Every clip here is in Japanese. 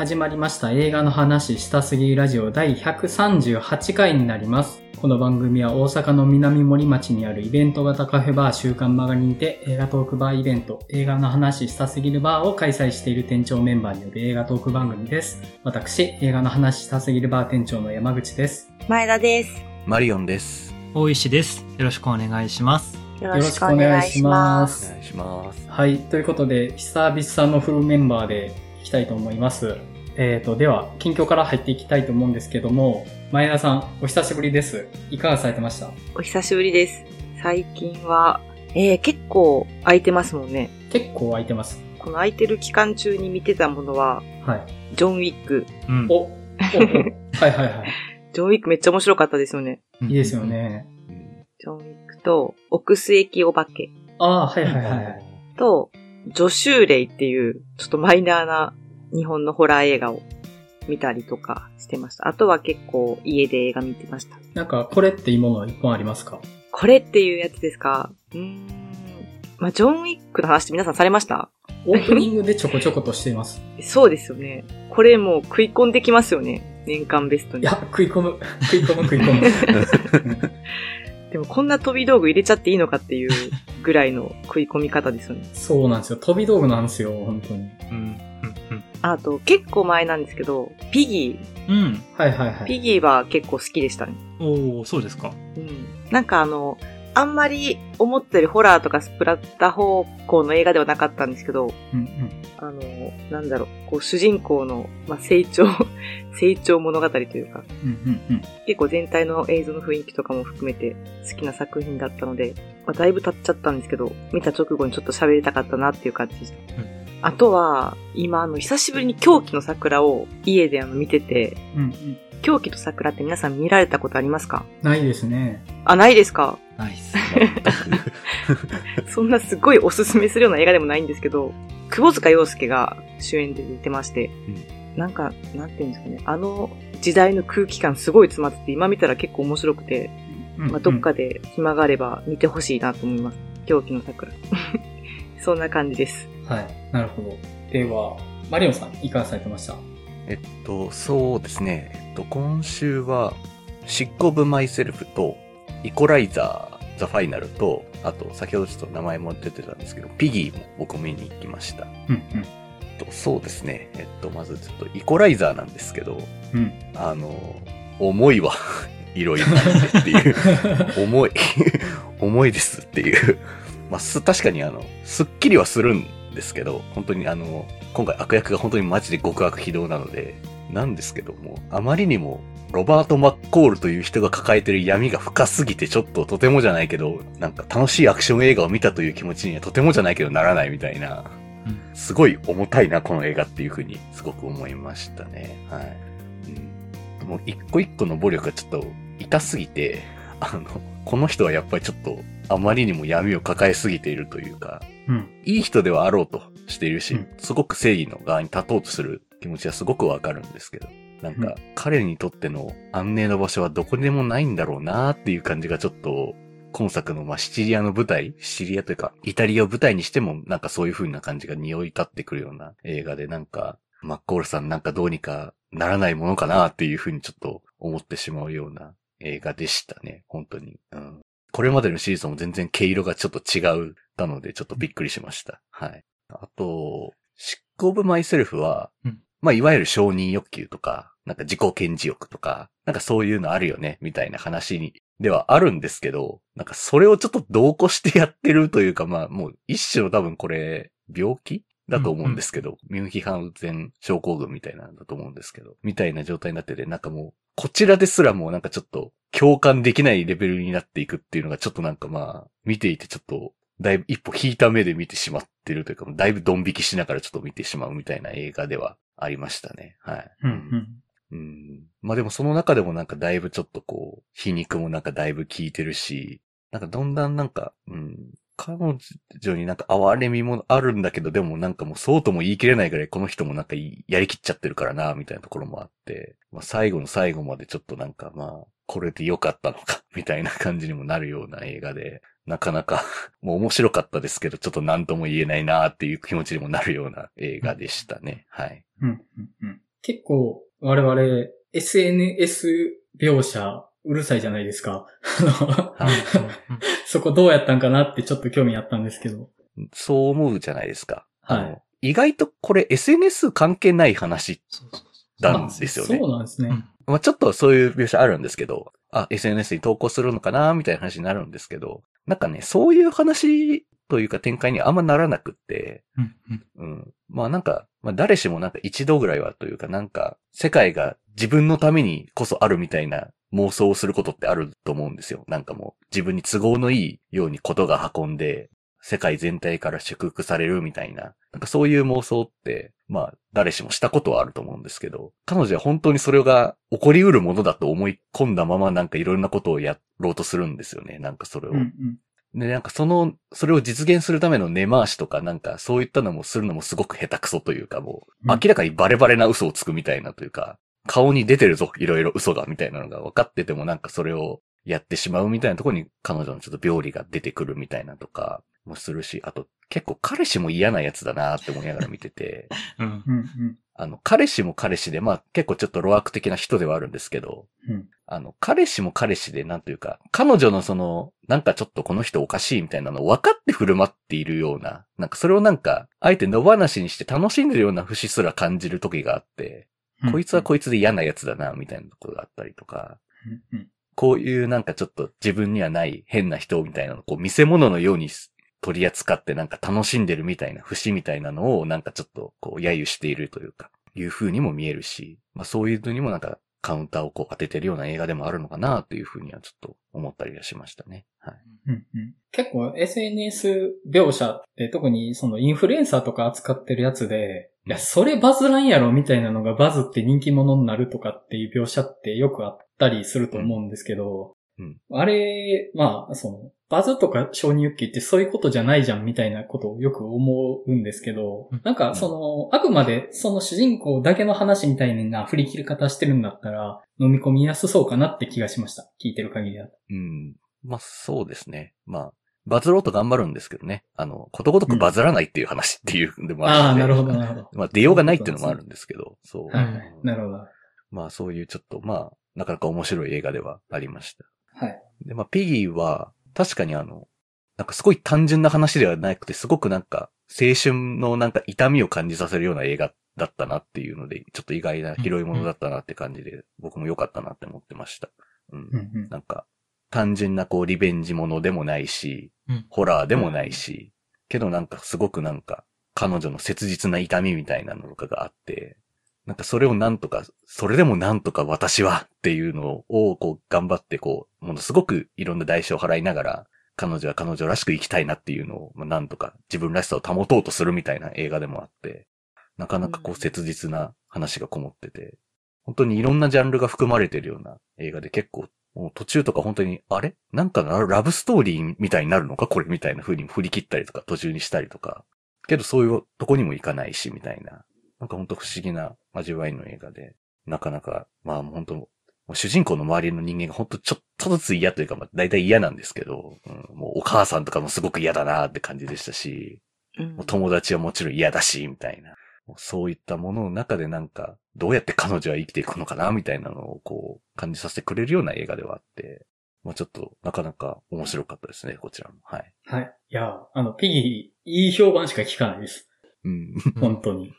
始まりました映画の話したすぎラジオ第138回になります。この番組は大阪の南森町にあるイベント型カフェバー週刊マガにて映画トークバーイベント映画の話したすぎるバーを開催している店長メンバーによる映画トーク番組です。私、映画の話したすぎるバー店長の山口です。前田です。マリオンです。大石です。よろしくお願いします。よろしくお願いします。お願いします。はい。ということで、久々のフルメンバーでいきたいと思います。えーと、では、近況から入っていきたいと思うんですけども、前田さん、お久しぶりです。いかがされてました？お久しぶりです。最近は、えー、結構空いてますもんね。結構空いてます。この空いてる期間中に見てたものは、はい。ジョンウィック。うんお、お、お はいはいはい。ジョンウィックめっちゃ面白かったですよね。いいですよ。ね。ジョンウィックと、オクス駅お化けああ、はいはいはいはい。と、ジョシューレイっていう、ちょっとマイナーな日本のホラー映画を見たりとかしてました。あとは結構家で映画見てました。なんか、これっていいもの一本ありますか？これっていうやつですか？うーん。まあ、ジョンウィックの話って皆さんされました？オープニングでちょこちょことしています。そうですよね。これもう食い込んできますよね。年間ベストに。いや、食い込む。食い込む食い込む。でもこんな飛び道具入れちゃっていいのかっていうぐらいの食い込み方ですよね。そうなんですよ。飛び道具なんですよ、本当に。うん。あと、結構前なんですけど、ピギうん。うん。はいはいはー。い。ピギーは結構好きでしたね。おー、そうですか。うん。なんかあの、あんまり思ったよりホラーとかスプラッタ方向の映画ではなかったんですけど、うんうん。あの、なんだろう、こう主人公の、まあ、成長、成長物語というか、うんうんうん。結構全体の映像の雰囲気とかも含めて好きな作品だったので、まあ、だいぶ経っちゃったんですけど、見た直後にちょっと喋りたかったなっていう感じでした。うんあとは、今あの、久しぶりに狂気の桜を家であの見てて、うんうん。狂気と桜って皆さん見られたことありますか？ないですね。あ、ないですか？ナイス。そんなすごいおすすめするような映画でもないんですけど、窪塚洋介が主演で出てまして、なんか、なんていうんですかね、あの時代の空気感すごい詰まってて、今見たら結構面白くて、まあ、どっかで暇があれば見てほしいなと思います。狂気の桜。そんな感じです。はい。なるほど。では、マリオンさん、いかがされてました？えっと、そうですね。えっと、今週は、シックオブマイセルフと、イコライザー、ザファイナルと、あと、先ほどちょっと名前も出てたんですけど、ピギーも僕見に行きました。うんうん。えっとそうですね。えっと、まずちょっと、イコライザーなんですけど、うん。あの、重いわ。いろいろっていう。重い。重いですっていう。まあ、す、確かにあの、すっきりはするんですけど、本当にあの、今回悪役が本当にマジで極悪非道なので、なんですけども、あまりにも、ロバート・マッコールという人が抱えてる闇が深すぎて、ちょっととてもじゃないけど、なんか楽しいアクション映画を見たという気持ちにはとてもじゃないけどならないみたいな、すごい重たいな、この映画っていうふうにすごく思いましたね。はい。うん、もう一個一個の暴力がちょっと痛すぎて、あの、この人はやっぱりちょっとあまりにも闇を抱えすぎているというか、うん。いい人ではあろうとしているし、うんすごく正義の側に立とうとする気持ちはすごくわかるんですけど、なんか、うん彼にとっての安寧の場所はどこにでもないんだろうなっていう感じがちょっと、今作のまあシチリアの舞台、シチリアというか、イタリアを舞台にしてもなんかそういう風な感じが匂い立ってくるような映画でなんか、マッコールさんなんかどうにかならないものかなっていう風にちょっと思ってしまうような映画でしたね。本当に。うん。これまでのシリーズも全然毛色がちょっと違ったのでちょっとびっくりしました。はい。あと、シックオブマイセルフは、うんまあ、いわゆる承認欲求とか、なんか自己顕示欲とか、なんかそういうのあるよね、みたいな話に、ではあるんですけど、なんかそれをちょっと同行してやってるというか、まあ、もう一種の多分これ、病気だと思うんですけど、ミュンヒハン症候群みたいなんだと思うんですけど、みたいな状態になってて、なんかもう、こちらですらもうなんかちょっと共感できないレベルになっていくっていうのがちょっとなんかまあ、見ていてちょっと、だいぶ一歩引いた目で見てしまってるというか、だいぶドン引きしながらちょっと見てしまうみたいな映画ではありましたね。はい。うんうん。うん。まあでもその中でもなんかだいぶちょっとこう、皮肉もなんかだいぶ効いてるし、なんかどんだんなんか、うん、彼女になんか哀れみもあるんだけど、でもなんかもうそうとも言い切れないぐらいこの人もなんかいやりきっちゃってるからな、みたいなところもあって、まあ最後の最後までちょっとなんかまあ、これで良かったのか、みたいな感じにもなるような映画で、なかなか、もう面白かったですけど、ちょっと何とも言えないなっていう気持ちにもなるような映画でしたね。はい。うんうんうん。結構我々 SNS 描写うるさいじゃないですか。そこどうやったんかなってちょっと興味あったんですけど。そう思うじゃないですか。はい意外とこれ SNS 関係ない話なんですよね。そうなんですね。うんまあ、ちょっとそういう描写あるんですけど、あ、SNS に投稿するのかなみたいな話になるんですけど、なんかね、そういう話というか展開にあんまならなくって、うんうんうん。まあなんか、まあ誰しもなんか一度ぐらいはというかなんか、世界が自分のためにこそあるみたいな妄想をすることってあると思うんですよ。なんかもう自分に都合のいいようにことが運んで、世界全体から祝福されるみたいな、なんかそういう妄想って、まあ誰しもしたことはあると思うんですけど、彼女は本当にそれが起こりうるものだと思い込んだままなんかいろんなことをやろうとするんですよね。なんかそれを。うんうん。で、なんかその、それを実現するための根回しとか、なんかそういったのもするのもすごく下手くそというか、もう、うん明らかにバレバレな嘘をつくみたいなというか、顔に出てるぞ、いろいろ嘘がみたいなのが分かっててもなんかそれをやってしまうみたいなところに彼女のちょっと病理が出てくるみたいなとかもするし、あと結構彼氏も嫌なやつだなって思いながら見てて、うんうんうん。あの、彼氏も彼氏で、まあ結構ちょっとロアク的な人ではあるんですけど、うんあの、彼氏も彼氏で、なんというか、彼女のその、なんかちょっとこの人おかしいみたいなのを分かって振る舞っているような、なんかそれをなんか、あえて野放しにして楽しんでるような節すら感じる時があって、こいつはこいつで嫌なやつだな、みたいなところがあったりとか。こういうなんかちょっと自分にはない変な人みたいなのをこう見せ物のように取り扱ってなんか楽しんでるみたいな節みたいなのをなんかちょっとこう揶揄しているというか、いう風にも見えるし、まあそういうのにもなんかカウンターをこう当ててるような映画でもあるのかなという風にはちょっと思ったりはしましたね。はい。うんうん結構 SNS 描写って特にそのインフルエンサーとか扱ってるやつで、いや、それバズらんやろみたいなのがバズって人気者になるとかっていう描写ってよくあったりすると思うんですけど、うんあれ、まあ、その、バズとか承認欲求ってそういうことじゃないじゃんみたいなことをよく思うんですけどうん、なんかその、あくまでその主人公だけの話みたいな振り切り方してるんだったら、飲み込みやすそうかなって気がしました。聞いてる限りだと。うん。まあそうですね。まあ、バズろうと頑張るんですけどね。あの、ことごとくバズらないっていう話っていうのでもああ、あるので、なるほど、なるほど。まあ出ようがないっていうのもあるんですけど、そう。はいはい。なるほど。まあそういうちょっと、まあ、なかなか面白い映画ではありました。はい。で、まあ、ピギーは、確かにあの、なんかすごい単純な話ではなくて、すごくなんか、青春のなんか痛みを感じさせるような映画だったなっていうので、ちょっと意外な広いものだったなって感じで、僕も良かったなって思ってました。うん。うんうん。なんか、単純なこう、リベンジものでもないし、うんホラーでもないし、けどなんかすごくなんか、彼女の切実な痛みみたいなのとかがあって、なんかそれをなんとか、それでもなんとか私はっていうのをこう頑張ってこう、ものすごくいろんな代償を払いながら、彼女は彼女らしく生きたいなっていうのを、まあ、なんとか自分らしさを保とうとするみたいな映画でもあって、なかなかこう切実な話がこもってて、本当にいろんなジャンルが含まれてるような映画で結構、もう途中とか本当に、あれ？なんかララブストーリーみたいになるの？かこれみたいな風に振り切ったりとか途中にしたりとか。けどそういうとこにも行かないし、みたいな。なんか本当不思議な味わいの映画で、なかなか、まあ本当もう主人公の周りの人間が本当ちょっとずつ嫌というか、まあ大体嫌なんですけど、うん、もうお母さんとかもすごく嫌だなって感じでしたし、うんもう友達はもちろん嫌だし、みたいな。もうそういったものの中でなんか、どうやって彼女は生きていくのかな、みたいなのをこう、感じさせてくれるような映画ではあって、まあちょっと、なかなか面白かったですね、こちらも。はい。はい。いや、あの、ピギー、いい評判しか聞かないです。うん。本当に。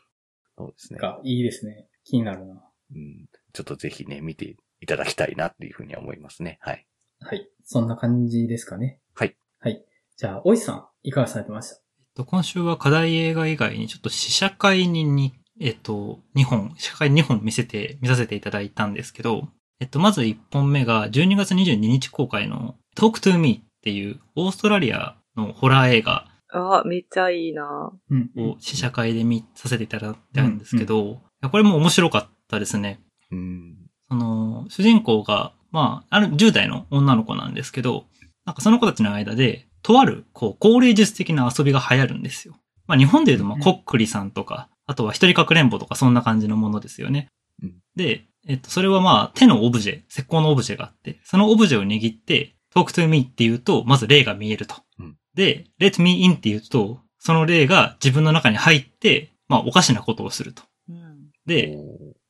そうですね。が、いいですね。気になるな。うん。ちょっとぜひね、見ていただきたいなっていうふうには思いますね。はい。はい。そんな感じですかね。はい。はい。じゃあ、おいさん、いかがされてました？えっと今週は課題映画以外にちょっと試写会にに、えっと、2本、試写会2本見せて、見させていただいたんですけど、えっと、まず1本目が12月22日公開の Talk to Me っていうオーストラリアのホラー映画あ、めっちゃいいなうんを試写会で見させていただいたんですけど、いやこれも面白かったですね。うん。その、主人公が、まあ、ある10代の女の子なんですけど、なんかその子たちの間で、とある、こう、高齢術的な遊びが流行るんですよ。まあ、日本で言うと、まあ、うんこっくりさんとか、あとは一人かくれんぼとか、そんな感じのものですよね。うんで、えっと、それはまあ、手のオブジェ、石膏のオブジェがあって、そのオブジェを握って、talk to me って言うと、まず霊が見えると。うんで、let me in って言うと、その霊が自分の中に入って、まあ、おかしなことをすると。うん。で、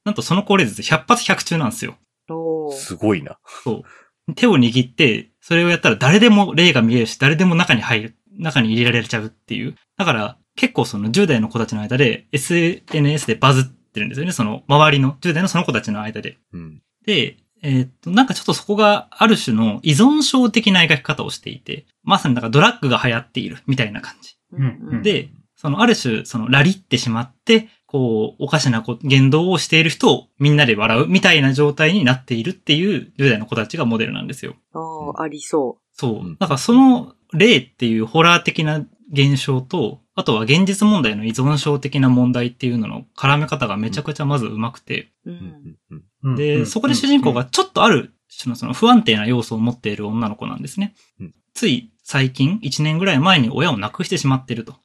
なんとその高齢率100発100中なんですよ。すごいな。そう。手を握って、それをやったら誰でも霊が見えるし、誰でも中に入る、中に入れられちゃうっていう。だから、結構その10代の子たちの間で SNS でバズってるんですよね。その周りの10代のその子たちの間で。うん。で、えーっと、なんかちょっとそこがある種の依存症的な描き方をしていて、まさになんかドラッグが流行っているみたいな感じ。うんで、そのある種、そのラリってしまって、こう、おかしなこ言動をしている人をみんなで笑うみたいな状態になっているっていう10代の子たちがモデルなんですよ。ああ、ありそそううん。だからその例っていうホラー的な現象と、あとは現実問題の依存症的な問題っていうのの絡め方がめちゃくちゃまず上手くて。うんで、そこで主人公が、ちょっとある種のその不安定な要素を持っている女の子なんですねうん。つい最近、1年ぐらい前に親を亡くしてしまっていると。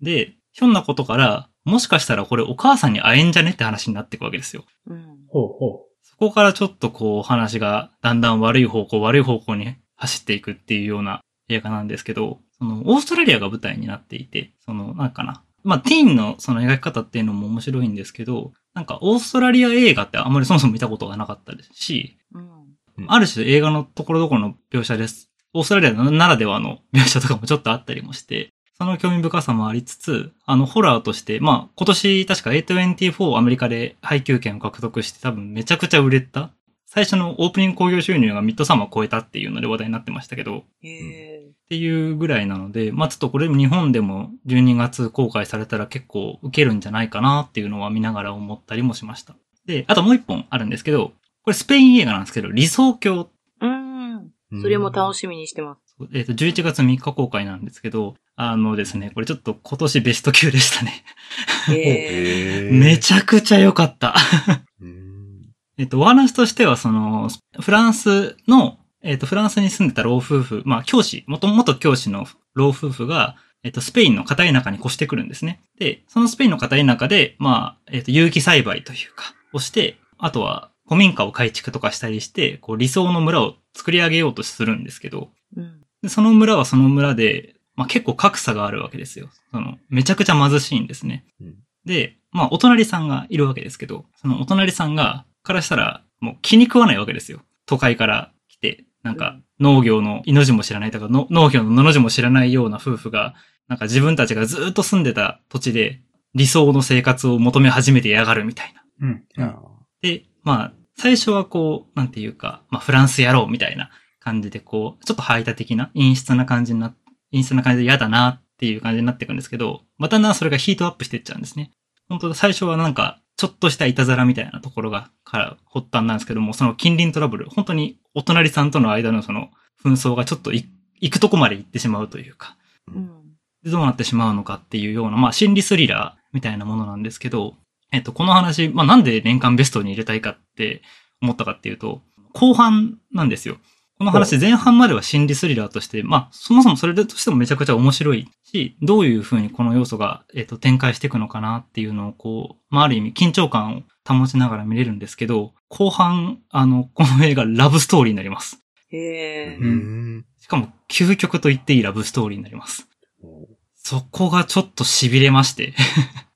で、ひょんなことから、もしかしたらこれお母さんに会えんじゃねって話になっていくわけですよ。うん。ほうほそこからちょっとこう話がだんだん悪い方向悪い方向に走っていくっていうような映画なんですけど、そのオーストラリアが舞台になっていて、そのなんかな。まあティーンのその描き方っていうのも面白いんですけど、なんかオーストラリア映画ってあんまりそもそも見たことがなかったですし、うん。ある種映画のところどころの描写です。オーストラリアならではの描写とかもちょっとあったりもして、その興味深さもありつつ、あの、ホラーとして、まあ、今年確か A24 アメリカで配給権を獲得して多分めちゃくちゃ売れた。最初のオープニング興行収入がミッドサマーを超えたっていうので話題になってましたけど、っ。ていうぐらいなので、まあちょっとこれ日本でも12月公開されたら結構受けるんじゃないかなっていうのは見ながら思ったりもしました。で、あともう一本あるんですけど、これスペイン映画なんですけど、理想郷うん。それも楽しみにしてます。えっ、と、11月3日公開なんですけど、あのですね、これちょっと今年ベスト級でしたね。へえ。へえ。めちゃくちゃ良かった。うん。えっと、お話としては、その、フランスの、えっと、フランスに住んでた老夫婦、まあ、教師、もともと教師の老夫婦が、えっと、スペインの片田舎に越してくるんですね。で、そのスペインの片田舎で、まあ、えっと、有機栽培というか、をして、あとは、古民家を改築とかしたりして、こう、理想の村を作り上げようとするんですけど、うん。で、その村はその村で、まあ結構格差があるわけですよ。その、めちゃくちゃ貧しいんですね。うんで、まあお隣さんがいるわけですけど、そのお隣さんが、からしたら、もう気に食わないわけですよ。都会から来て、なんか農業の命も知らないとか、の農業ののの字も知らないような夫婦が、なんか自分たちがずっと住んでた土地で理想の生活を求め始めてやがるみたいな。うん。あで、まあ、最初はこう、なんていうか、まあ、フランスやろうみたいな感じで、こう、ちょっと排他的な、陰湿な感じにな、陰湿な感じで嫌だなっていう感じになっていくんですけど、またな、それがヒートアップしていっちゃうんですね。本当だ、最初はなんか、ちょっとしたいたずらみたいなところが、から発端なんですけども、その近隣トラブル、本当にお隣さんとの間のその紛争がちょっとい行くとこまで行ってしまうというか、うん。でどうなってしまうのかっていうような、まあ心理スリラーみたいなものなんですけど、えっと、この話、まあなんで年間ベストに入れたいかって思ったかっていうと、後半なんですよ。この話前半までは心理スリラーとして、まあそもそもそれとしてもめちゃくちゃ面白いし、どういう風にこの要素が、えっと、展開していくのかなっていうのをこう、まあある意味緊張感を保ちながら見れるんですけど、後半、あの、この映画ラブストーリーになります。へえ。うん。しかも究極と言っていいラブストーリーになります。そこがちょっと痺れまして。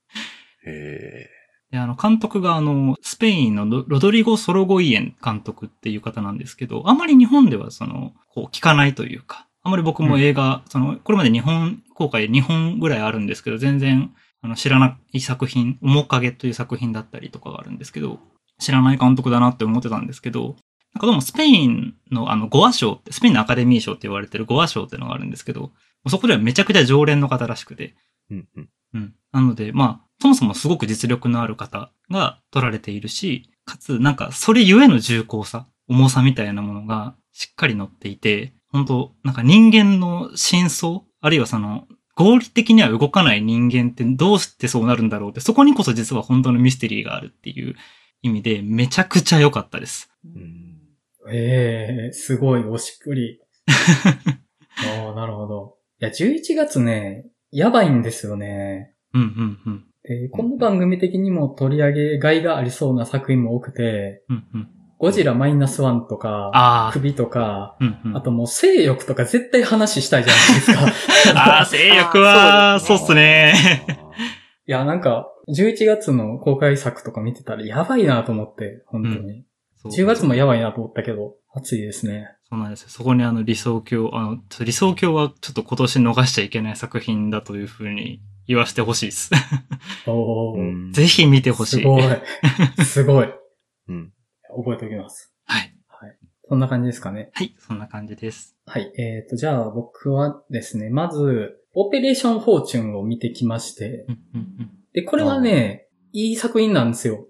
へで、あの、監督があの、スペインのロロドリゴ・ソロゴイエン監督っていう方なんですけど、あんまり日本ではその、こう、聞かないというか、あんまり僕も映画、その、これまで日本公開2本ぐらいあるんですけど、全然、あの、知らない作品、面影という作品だったりとかがあるんですけど、知らない監督だなって思ってたんですけど、なんかでもスペインのあの、ゴア賞って、スペインのアカデミー賞って言われてるゴア賞っていうのがあるんですけど、そこではめちゃくちゃ常連の方らしくて、うんうん。うん。なので、まあ、そもそもすごく実力のある方が取られているし、かつ、なんか、それゆえの重厚さ、重さみたいなものがしっかり乗っていて、本当なんか人間の真相、あるいはその、合理的には動かない人間ってどうしてそうなるんだろうって、そこにこそ実は本当のミステリーがあるっていう意味で、めちゃくちゃ良かったです。うんええすごい、おしっくり。ああ、なるほど。いや、11月ね、やばいんですよね。うんうんうん。で、この番組的にも取り上げがいがありそうな作品も多くて、うんうん。ゴジラマイナスワンとか、首とか、うんうん。あともう性欲とか絶対話したいじゃないですか。ああ、性欲は、そうっすね。いや、なんか、11月の公開作とか見てたらやばいなと思って、本当に。そう10月もやばいなと思ったけど、暑いですね。そうなんですよ。そこにあの理想郷、あの、理想郷はちょっと今年逃しちゃいけない作品だというふうに言わせてほしいです。おぜひ見てほしい。すごい。すごい。うん。覚えておきます。はい。はい。そんな感じですかね。はい、そんな感じです。はい。えっ、と、じゃあ僕はですね、まず、オペレーションフォーチュンを見てきまして、で、これはね、いい作品なんですよ。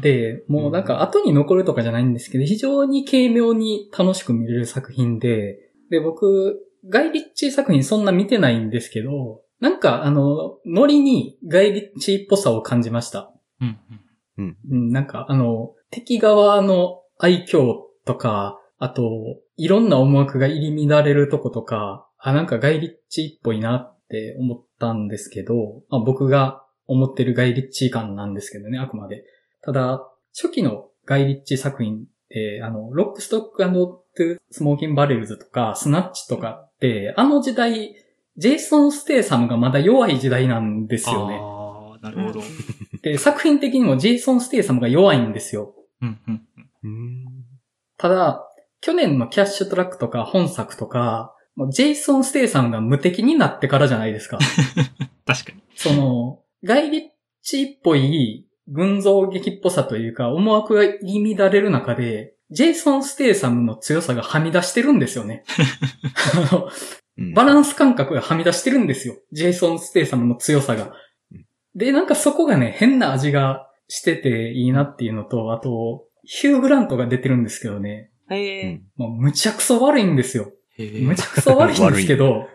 で、もうなんか後に残るとかじゃないんですけど、非常に軽妙に楽しく見れる作品で、で、僕、ガイリッチー作品そんな見てないんですけど、なんかあの、ノリにガイリッチーっぽさを感じました。うん、うん。うん、なんかあの、敵側の愛嬌とか、あと、いろんな思惑が入り乱れるとことか、あ、なんかガイリッチーっぽいなって思ったんですけど、まあ、僕が思ってるガイリッチー感なんですけどね、あくまで。ただ、初期のガイリッチー作品って、あの、ロックストックトゥスモーキンバレルズとか、スナッチとかって、あの時代、ジェイソン・ステイサムがまだ弱い時代なんですよね。ああ、なるほど。で、作品的にもジェイソン・ステイサムが弱いんですよ。うん、うん。うん。ただ、去年のキャッシュトラックとか本作とか、もうジェイソン・ステイサムが無敵になってからじゃないですか。確かに。その、ガイリッチっぽい群像劇っぽさというか、思惑が入り乱れる中で、ジェイソン・ステイサムの強さがはみ出してるんですよね。あのうんバランス感覚がはみ出してるんですよ。ジェイソン・ステイサムの強さがうん。で、なんかそこがね、変な味がしてていいなっていうのと、あと、ヒュー・グラントが出てるんですけどね、へえ。うんもうむちゃくそ悪いんですよ。へえ。むちゃくそ悪いんですけど、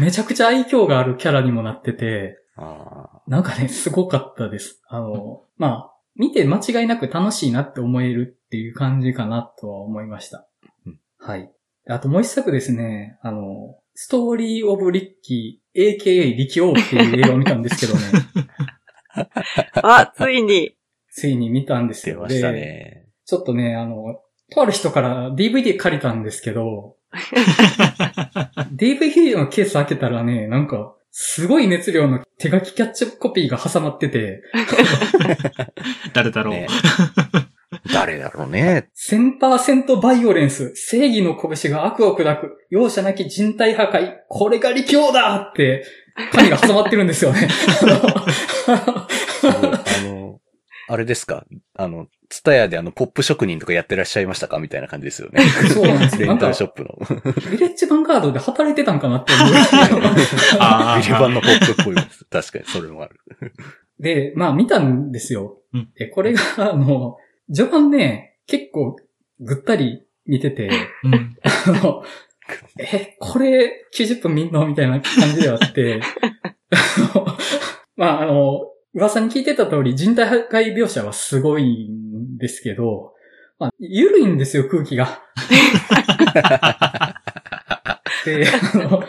めちゃくちゃ愛嬌があるキャラにもなってて、ああ。なんかね、すごかったです。あの、まあ、見て間違いなく楽しいなって思えるっていう感じかなとは思いましたうん。はい。あともう一作ですね、あの、ストーリーオブリッキー、AKA 力王っていう映画を見たんですけどね、あ、ついに。ついに見たんですよ。出ましたで、ね。ちょっとね、あの、とある人から DVD 借りたんですけど、DVD のケース開けたらね、なんか、すごい熱量の手書きキャッチコピーが挟まってて、誰だろう。ね誰だろうね。1000%バイオレンス、正義の拳が悪を砕く、容赦なき人体破壊、これが力王だって、紙が挟まってるんですよね。あの、あれですか？あの、ツタヤであの、ポップ職人とかやってらっしゃいましたか？みたいな感じですよね。そうなんですよ。レンタルショップの。ビレッジヴァンガードで働いてたんかなって思うあー ビリバンのポップっぽいです。確かに、それもある。で、まあ見たんですようん。で、これが、あの、序盤ね、結構ぐったり見てて、うん。あの、え、これ90分見んの？みたいな感じではあって、あ のまあ、あの、噂に聞いてた通り人体破壊描写はすごいんですけど、まあ、ゆるいんですよ、空気が。で、あの、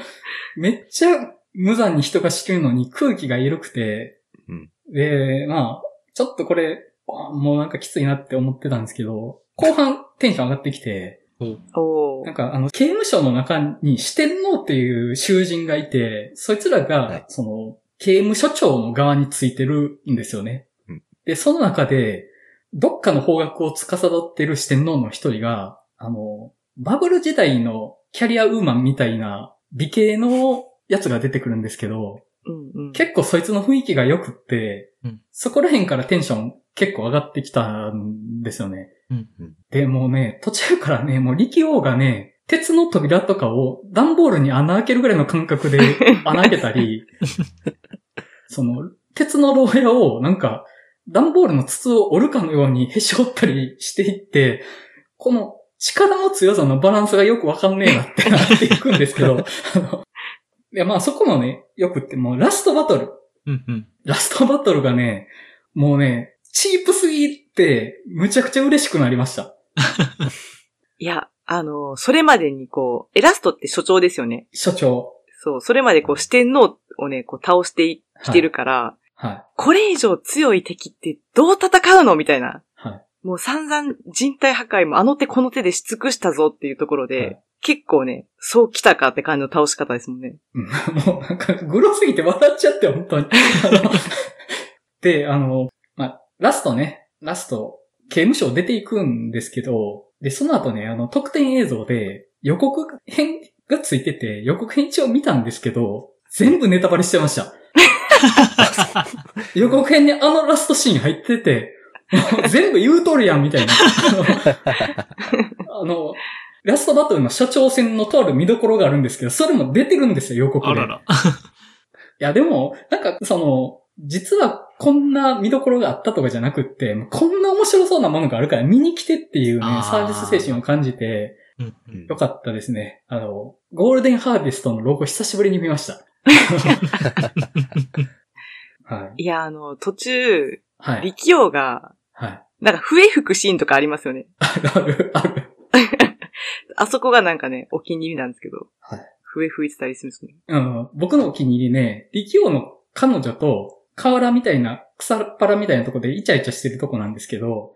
めっちゃ無残に人が死ぬのに空気が緩くて、うんで、まあ、ちょっとこれ、あもうなんかきついなって思ってたんですけど、後半テンション上がってきて、なんかあの、刑務所の中に四天王っていう囚人がいて、そいつらはい。が、その、刑務所長の側についてるんですよね。うん。で、その中で、どっかの方角を司ってる四天王の一人が、あの、バブル時代のキャリアウーマンみたいな美形のやつが出てくるんですけど、うんうん。結構そいつの雰囲気が良くって、うん。そこら辺からテンション結構上がってきたんですよね。うんで、もうね、途中からね、もう力王がね、鉄の扉とかを段ボールに穴開けるぐらいの感覚で 穴開けたり、その、鉄の牢屋をなんか、段ボールの筒を折るかのようにへし折ったりしていって、この力の強さのバランスがよくわかんねえなってなっていくんですけど、あの、いやまあそこもね、よくってもうラストバトル、うんうん。ラストバトルがね、もうね、チープすぎて、むちゃくちゃ嬉しくなりました。いや、あの、それまでにこう、エラストって所長ですよね。所長。そう、それまでこう、四天王をね、こう、倒してきてるから、はこれ以上強い敵ってどう戦うのみたいな。い。はい。もう散々人体破壊もあの手この手でし尽くしたぞっていうところで、はい結構ね、そう来たかって感じの倒し方ですもんね。うんもうなんか、グロすぎて笑っちゃって、本当に。あの で、あの、まあ、ラストね、ラスト、刑務所出ていくんですけど、で、その後ね、あの、特典映像で予告編がついてて、予告編一応見たんですけど、全部ネタバレしてました。予告編にあのラストシーン入ってて、もう全部言うとるやん、みたいな。あの、ラストバトルの社長戦のとある見どころがあるんですけど、それも出てるんですよ、予告で。あらら。いや、でも、なんか、その、実はこんな見どころがあったとかじゃなくって、こんな面白そうなものがあるから見に来てっていうねあ、ーサービス精神を感じて、うんうんよかったですね。あの、ゴールデンハーベストのロゴ久しぶりに見ました。はい。いや、あの、途中、はい。力王が、はい。なんか笛吹くシーンとかありますよね。ある、ある。あそこがなんかね、お気に入りなんですけど。はい。笛吹いてたりするんですね。うん、僕のお気に入りね、力王の彼女と、河原みたいな、草っ腹みたいなとこでイチャイチャしてるとこなんですけど、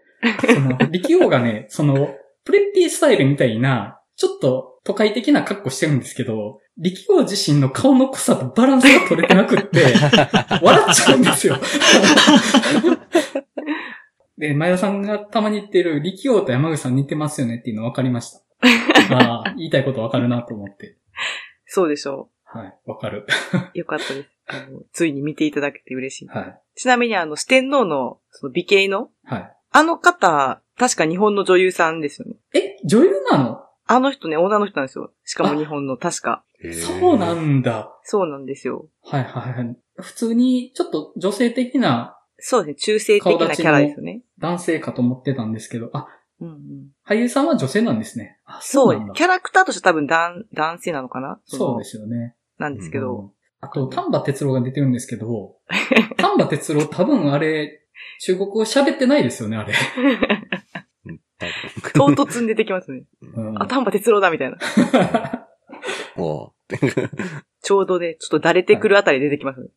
その、力王がね、その、プレッピースタイルみたいな、ちょっと都会的な格好してるんですけど、力王自身の顔の濃さとバランスが取れてなくって、笑っちゃうんですよ。で、前田さんがたまに言ってる力王と山口さん似てますよねっていうの分かりました。ああ、言いたいこと分かるなと思って。そうでしょはい、分かる。う。よかったです。あのついに見ていただけて嬉しい。はい。ちなみにあの、四天王の、その美形の、はい。あの方、確か日本の女優さんですよね。え、女優なの？あの人ね、女の人なんですよ。しかも日本の、確か。そうなんだ。そうなんですよ。はいはいはい。普通に、ちょっと女性的なそうですね、中性的なキャラですよね。男性かと思ってたんですけど、あ、うんうん。俳優さんは女性なんですね。あ、そうなんだ。キャラクターとして多分男、男性なのかな？そうです。すよね。なんですけど。うんあと、丹波哲郎が出てるんですけど、丹波哲郎多分あれ、中国語喋ってないですよね、あれ。唐突に出てきますね。うんあ、丹波哲郎だみたいな。もう、ちょうどね、ちょっとだれてくるあたり出てきますね。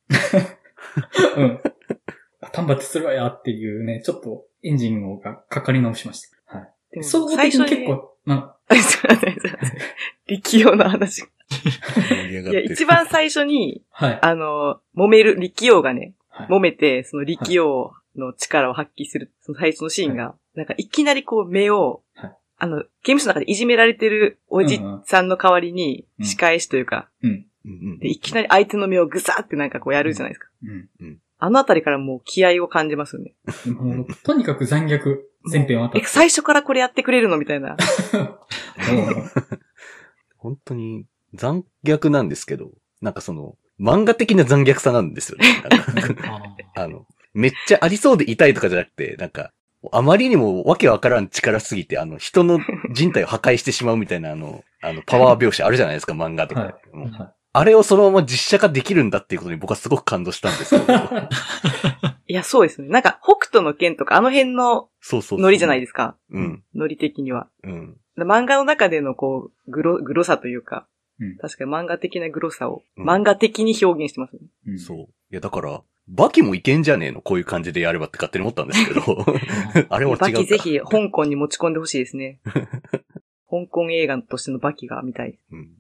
うん。あ丹波哲郎やっていうね、ちょっとエンジンをがかかり直しました。はい。でも総合的に結構、ますいません、すいません。力王の話。いや、一番最初に、あ、はい。あの、揉める、力王がね、はい揉めて、その力王の力を発揮する、その最初のシーンが、なんかいきなりこう目を、はいあの、刑務所の中でいじめられてるおじさんの代わりに、うん仕返しというか、うん。うんうんで、いきなり相手の目をぐさってなんかこうやるじゃないですか。うん。あのあたりからもう気合を感じますよね。もうとにかく残虐、全編渡っえ、て。最初からこれやってくれるのみたいな。本当に残虐なんですけど、なんかその、漫画的な残虐さなんですよね。なんかああの、めっちゃありそうで痛いとかじゃなくて、なんか、あまりにもわけわからん力すぎて、あの、人の人体を破壊してしまうみたいな、あの、あの、パワー描写あるじゃないですか、漫画とか。あれをそのまま実写化できるんだっていうことに僕はすごく感動したんですけど。いや、そうですね。なんか、北斗の剣とかあの辺のそうそうそう。ノリじゃないですか。うん。ノリ的には。うん。漫画の中でのこう、グロ、グロさというか、うん確かに漫画的なグロさを、うん漫画的に表現してますよね。うんそう。いや、だから、バキもいけんじゃねえのこういう感じでやればって勝手に思ったんですけど。あれは違うか。バキぜひ香港に持ち込んでほしいですね。香港映画としてのバキが見たい。うん。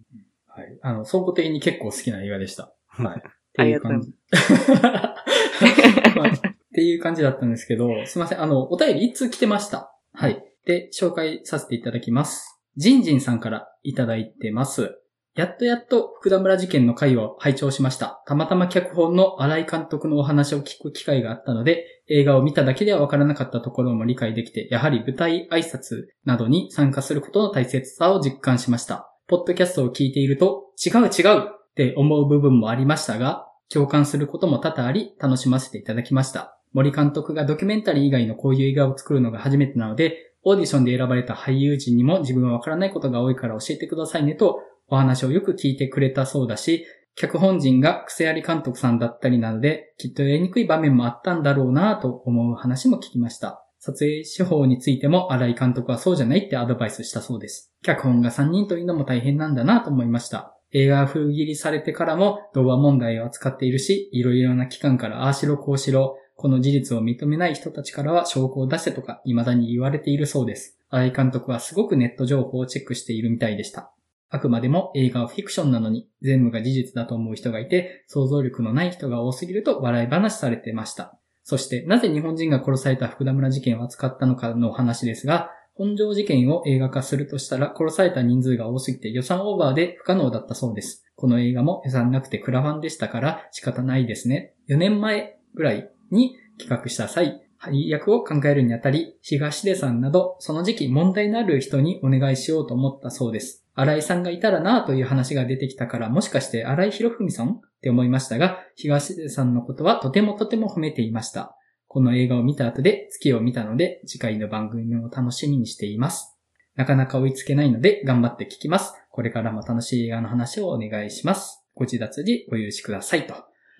はい。あの、総合的に結構好きな映画でした。はい。っありがとうございます。まあっていう感じだったんですけど、すいません。あの、お便り一通来てました？はい。で、紹介させていただきます。ジンジンさんからいただいてます。やっとやっと福田村事件の回を拝聴しました。たまたま脚本の荒井監督のお話を聞く機会があったので、映画を見ただけではわからなかったところも理解できて、やはり舞台挨拶などに参加することの大切さを実感しました。ポッドキャストを聞いていると、違う違うって思う部分もありましたが、共感することも多々あり、楽しませていただきました。森監督がドキュメンタリー以外のこういう映画を作るのが初めてなので、オーディションで選ばれた俳優陣にも自分はわからないことが多いから教えてくださいねと、お話をよく聞いてくれたそうだし、脚本人が癖あり監督さんだったりなので、きっとやりにくい場面もあったんだろうなと思う話も聞きました。撮影手法についても荒井監督はそうじゃないってアドバイスしたそうです。脚本が3人というのも大変なんだなと思いました。映画が封切りされてからも童話問題を扱っているし、いろいろな機関からああしろこうしろ、この事実を認めない人たちからは証拠を出せとか未だに言われているそうです。荒井監督はすごくネット情報をチェックしているみたいでした。あくまでも映画はフィクションなのに全部が事実だと思う人がいて、想像力のない人が多すぎると笑い話されてました。そして、なぜ日本人が殺された福田村事件を扱ったのかのお話ですが、本庄事件を映画化するとしたら殺された人数が多すぎて予算オーバーで不可能だったそうです。この映画も予算なくてクラファンでしたから仕方ないですね。4年前ぐらいに企画した際、配役を考えるにあたり、東出さんなど、その時期問題のある人にお願いしようと思ったそうです。新井さんがいたらなぁという話が出てきたから、もしかして新井博文さん？って思いましたが、東出さんのことはとてもとても褒めていました。この映画を見た後で月を見たので、次回の番組も楽しみにしています。なかなか追いつけないので頑張って聞きます。これからも楽しい映画の話をお願いします。ご自立にお許しくださいと。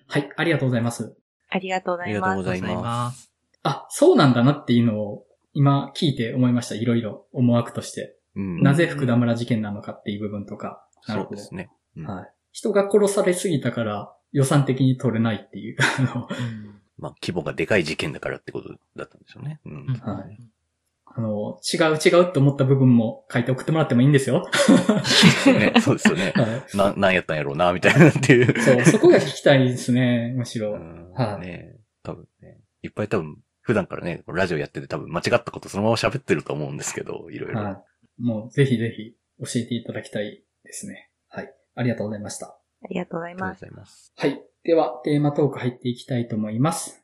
はい、ありがとうございます。ありがとうございありがとうます。ございますす。あ、そうなんだなっていうのを今聞いて思いました。いろいろ思惑として。うん。なぜ福田村事件なのかっていう部分とか。なるほど。そうですね。うんはい。人が殺されすぎたから予算的に取れないっていう。あのまあ、規模がでかい事件だからってことだったんでしょうね。うん。うんはいあの、違う違うって思った部分も書いて送ってもらってもいいんですよ。ね、そうですよね。はい。な、なんやったんやろうな、みたいなっていう。そう、そこが聞きたいですね、むしろ。うんはいね多分ね。いっぱい多分、普段からね、ラジオやってて多分間違ったことそのまま喋ってると思うんですけど、いろいろ。はい。もう、ぜひぜひ教えていただきたいですね。はい。ありがとうございました。ありがとうございありがとうます。ございます。はい。では、テーマトーク入っていきたいと思います。